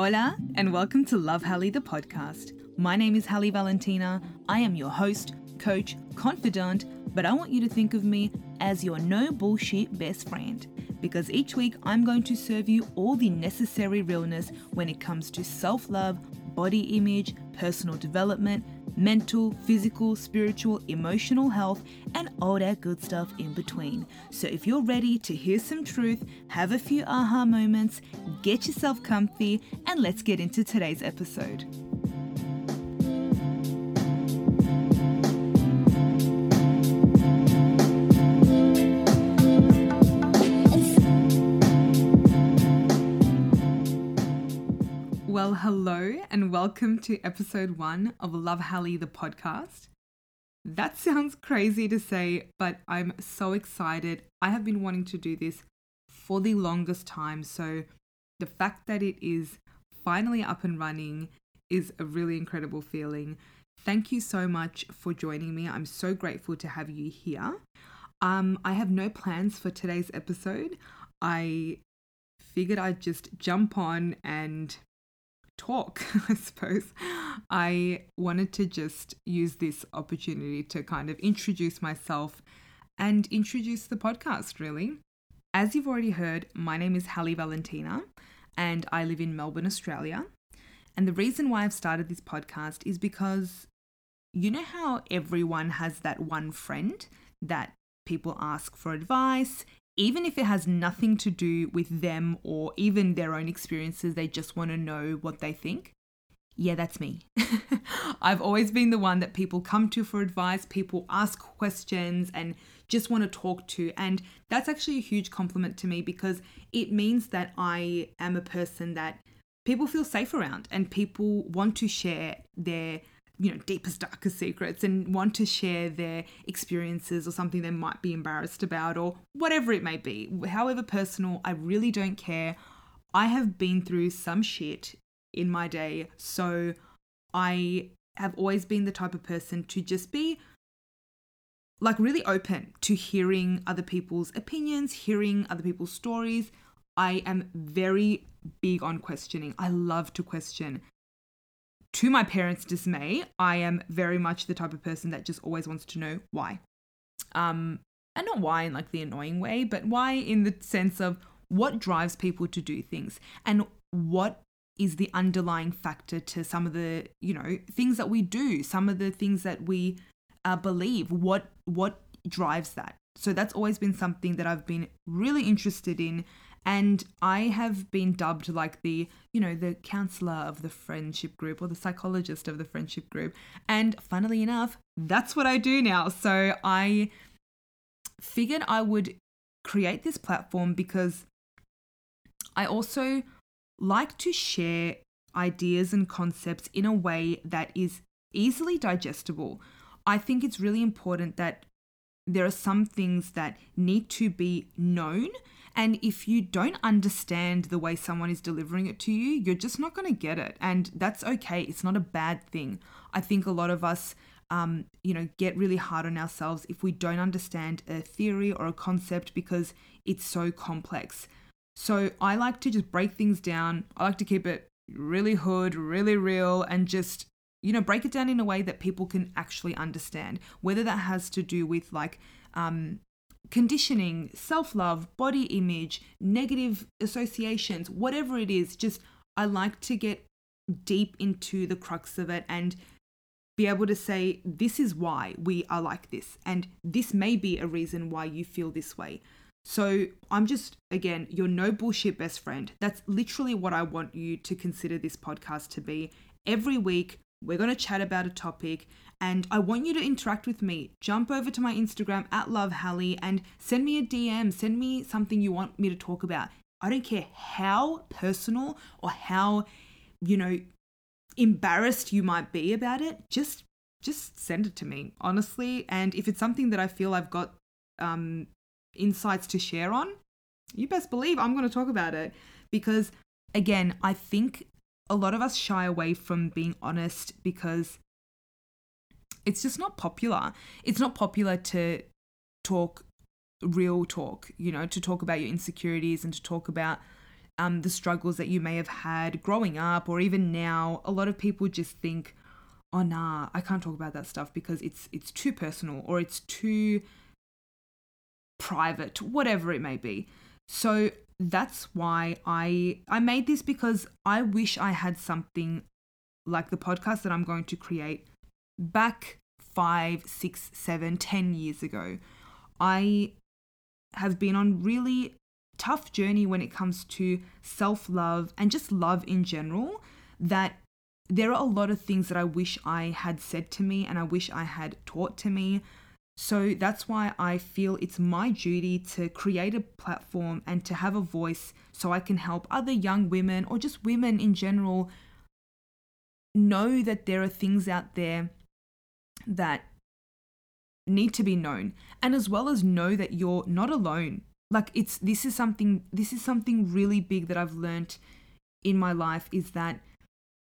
Hola, and welcome to Love Hallie the podcast. My name is Hallie Valentina. I am your host, coach, confidant, but I want you to think of me as your no bullshit best friend. Because each week I'm going to serve you all the necessary realness when it comes to self love, body image, personal development, mental, physical, spiritual, emotional health, and all that good stuff in between. So if you're ready to hear some truth, have a few aha moments, get yourself comfy, and let's get into today's episode. Well, hello, and welcome to episode one of Love Hallie the podcast. That sounds crazy to say, but I'm so excited. I have been wanting to do this for the longest time, so the fact that it is finally up and running is a really incredible feeling. Thank you so much for joining me. I'm so grateful to have you here. Um, I have no plans for today's episode. I figured I'd just jump on and talk, I suppose. I wanted to just use this opportunity to kind of introduce myself and introduce the podcast, really. As you've already heard, my name is Hallie Valentina and I live in Melbourne, Australia. And the reason why I've started this podcast is because you know how everyone has that one friend that people ask for advice, even if it has nothing to do with them or even their own experiences, they just want to know what they think. Yeah, that's me. I've always been the one that people come to for advice, people ask questions and just want to talk to. And that's actually a huge compliment to me because it means that I am a person that people feel safe around and people want to share their you know, deepest, darkest secrets and want to share their experiences or something they might be embarrassed about or whatever it may be. However personal, I really don't care. I have been through some shit in my day, so I have always been the type of person to just be like really open to hearing other people's opinions, hearing other people's stories. I am very big on questioning. I love to question to my parents' dismay, I am very much the type of person that just always wants to know why. Um, and not why in like the annoying way, but why in the sense of what drives people to do things and what is the underlying factor to some of the you know things that we do some of the things that we uh, believe what what drives that so that's always been something that i've been really interested in and I have been dubbed like the, you know, the counselor of the friendship group or the psychologist of the friendship group. And funnily enough, that's what I do now. So I figured I would create this platform because I also like to share ideas and concepts in a way that is easily digestible. I think it's really important that there are some things that need to be known and if you don't understand the way someone is delivering it to you, you're just not going to get it. And that's okay. It's not a bad thing. I think a lot of us, um, you know, get really hard on ourselves if we don't understand a theory or a concept because it's so complex. So I like to just break things down. I like to keep it really hood, really real, and just you know break it down in a way that people can actually understand whether that has to do with like um, conditioning, self love, body image, negative associations, whatever it is, just I like to get deep into the crux of it and be able to say, this is why we are like this, and this may be a reason why you feel this way. So I'm just, again, your no bullshit best friend. That's literally what I want you to consider this podcast to be. Every week, we're going to chat about a topic and I want you to interact with me. Jump over to my Instagram at Love Hallie and send me a DM. Send me something you want me to talk about. I don't care how personal or how, you know, embarrassed you might be about it. Just just send it to me, honestly. And if it's something that I feel I've got um, insights to share on, you best believe I'm going to talk about it. Because again, I think a lot of us shy away from being honest because it's just not popular. It's not popular to talk real talk, you know, to talk about your insecurities and to talk about um, the struggles that you may have had growing up or even now, a lot of people just think, oh nah, I can't talk about that stuff because it's it's too personal or it's too private, whatever it may be. So that's why I I made this because I wish I had something like the podcast that I'm going to create back five, six, seven, ten years ago. I have been on really tough journey when it comes to self-love and just love in general that there are a lot of things that I wish I had said to me and I wish I had taught to me so that's why I feel it's my duty to create a platform and to have a voice so I can help other young women or just women in general know that there are things out there that need to be known and as well as know that you're not alone like it's this is something this is something really big that I've learned in my life is that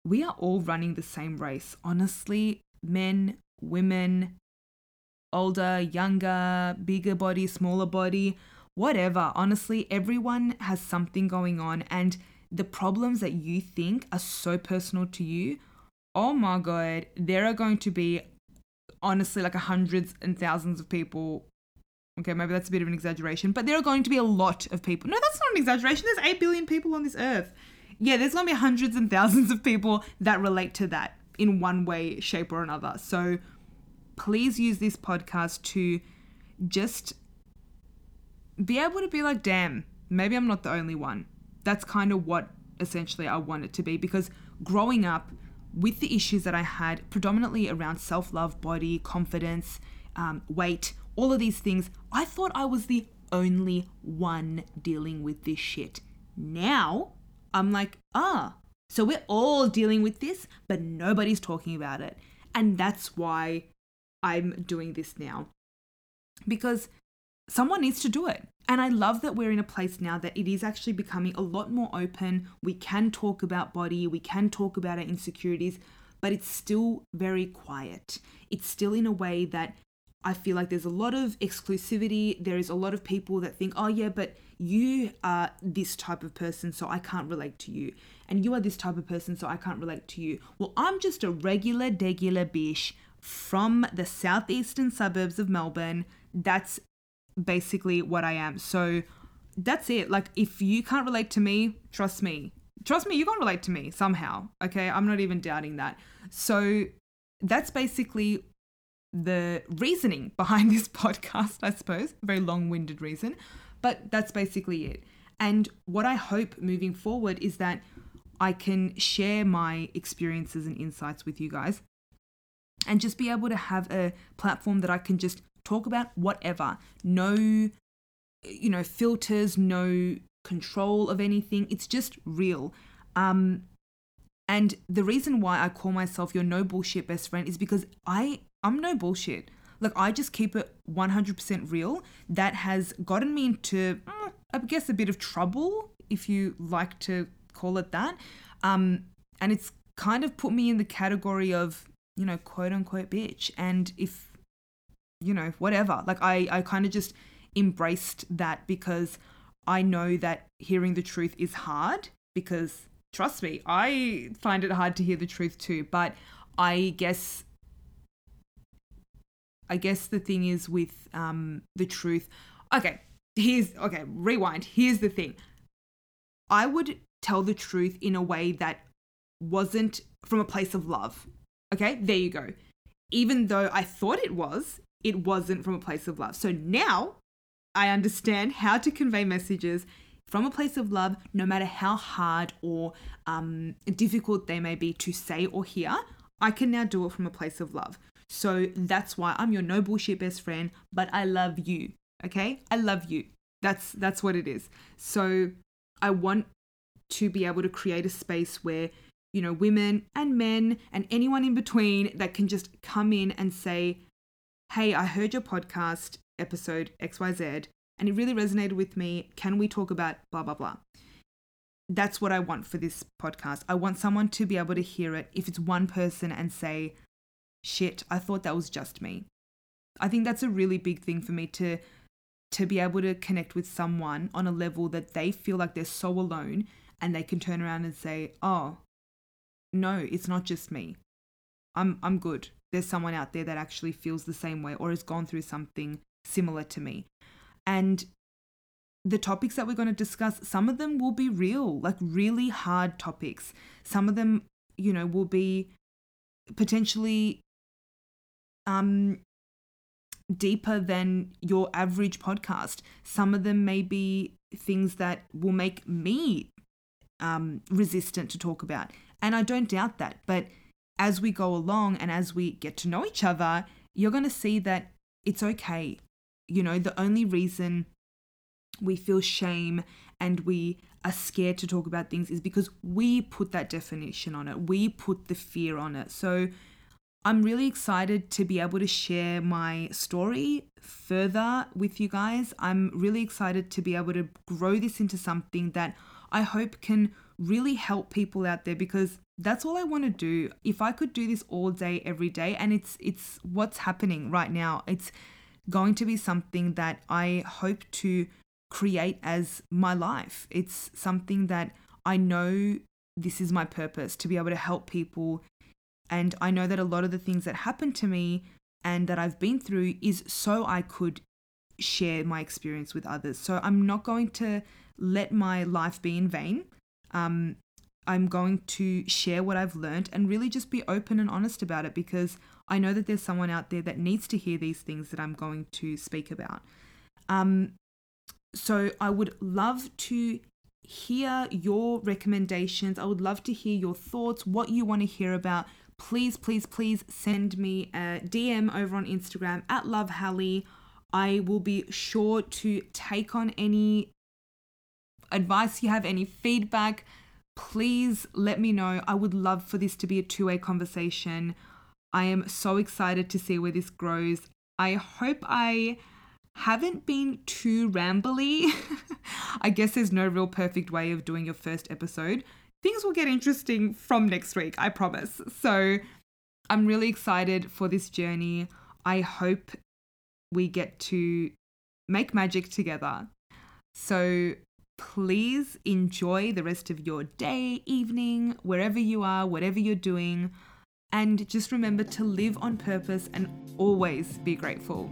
we are all running the same race honestly men women older, younger, bigger body, smaller body, whatever. Honestly, everyone has something going on, and the problems that you think are so personal to you, oh my god, there are going to be honestly like hundreds and thousands of people. Okay, maybe that's a bit of an exaggeration, but there are going to be a lot of people. No, that's not an exaggeration. There's 8 billion people on this earth. Yeah, there's going to be hundreds and thousands of people that relate to that in one way, shape, or another. So, please use this podcast to just be able to be like, damn, maybe I'm not the only one. That's kind of what essentially I want it to be because growing up with the issues that I had, predominantly around self love, body, confidence, um, weight, all of these things, I thought I was the only one dealing with this shit. Now I'm like, ah, so we're all dealing with this, but nobody's talking about it. And that's why I'm doing this now because someone needs to do it. And I love that we're in a place now that it is actually becoming a lot more open. We can talk about body, we can talk about our insecurities, but it's still very quiet. It's still in a way that I feel like there's a lot of exclusivity. There is a lot of people that think, oh, yeah, but you are this type of person, so I can't relate to you. And you are this type of person, so I can't relate to you. Well, I'm just a regular, degular bish from the southeastern suburbs of Melbourne. That's basically what I am. So that's it. Like, if you can't relate to me, trust me. Trust me, you can't relate to me somehow. Okay. I'm not even doubting that. So that's basically the reasoning behind this podcast, I suppose. Very long winded reason. But that's basically it. And what I hope moving forward is that I can share my experiences and insights with you guys and just be able to have a platform that I can just talk about whatever. No, you know, filters, no control of anything. It's just real. Um, and the reason why I call myself your no bullshit best friend is because I I'm no bullshit. Like I just keep it 100% real. That has gotten me into mm, I guess a bit of trouble if you like to call it that. Um, and it's kind of put me in the category of you know, quote unquote bitch. And if, you know, whatever, like I, I kind of just embraced that because I know that hearing the truth is hard because trust me, I find it hard to hear the truth too. But I guess, I guess the thing is with um, the truth. Okay, here's, okay, rewind. Here's the thing. I would tell the truth in a way that wasn't from a place of love. Okay, there you go. Even though I thought it was, it wasn't from a place of love. So now I understand how to convey messages from a place of love, no matter how hard or um, difficult they may be to say or hear. I can now do it from a place of love. So that's why I'm your no bullshit best friend, but I love you. Okay? I love you. That's that's what it is. So I want to be able to create a space where you know, women and men and anyone in between that can just come in and say, Hey, I heard your podcast episode XYZ and it really resonated with me. Can we talk about blah, blah, blah? That's what I want for this podcast. I want someone to be able to hear it if it's one person and say, shit, I thought that was just me. I think that's a really big thing for me to to be able to connect with someone on a level that they feel like they're so alone and they can turn around and say, "Oh, no, it's not just me. I'm I'm good. There's someone out there that actually feels the same way or has gone through something similar to me." And the topics that we're going to discuss, some of them will be real, like really hard topics. Some of them, you know, will be potentially um deeper than your average podcast. Some of them may be things that will make me um, resistant to talk about. And I don't doubt that. But as we go along and as we get to know each other, you're going to see that it's okay. You know, the only reason we feel shame and we are scared to talk about things is because we put that definition on it. We put the fear on it. So I'm really excited to be able to share my story further with you guys. I'm really excited to be able to grow this into something that I hope can really help people out there because that's all I want to do. If I could do this all day every day and it's it's what's happening right now. It's going to be something that I hope to create as my life. It's something that I know this is my purpose to be able to help people and I know that a lot of the things that happened to me and that I've been through is so I could share my experience with others. So I'm not going to let my life be in vain. Um, I'm going to share what I've learned and really just be open and honest about it because I know that there's someone out there that needs to hear these things that I'm going to speak about. Um, so I would love to hear your recommendations. I would love to hear your thoughts, what you want to hear about, please, please, please send me a DM over on Instagram at Love Hallie. I will be sure to take on any advice you have, any feedback. Please let me know. I would love for this to be a two way conversation. I am so excited to see where this grows. I hope I haven't been too rambly. I guess there's no real perfect way of doing your first episode things will get interesting from next week, I promise. So I'm really excited for this journey. I hope we get to make magic together. So please enjoy the rest of your day, evening, wherever you are, whatever you're doing. And just remember to live on purpose and always be grateful.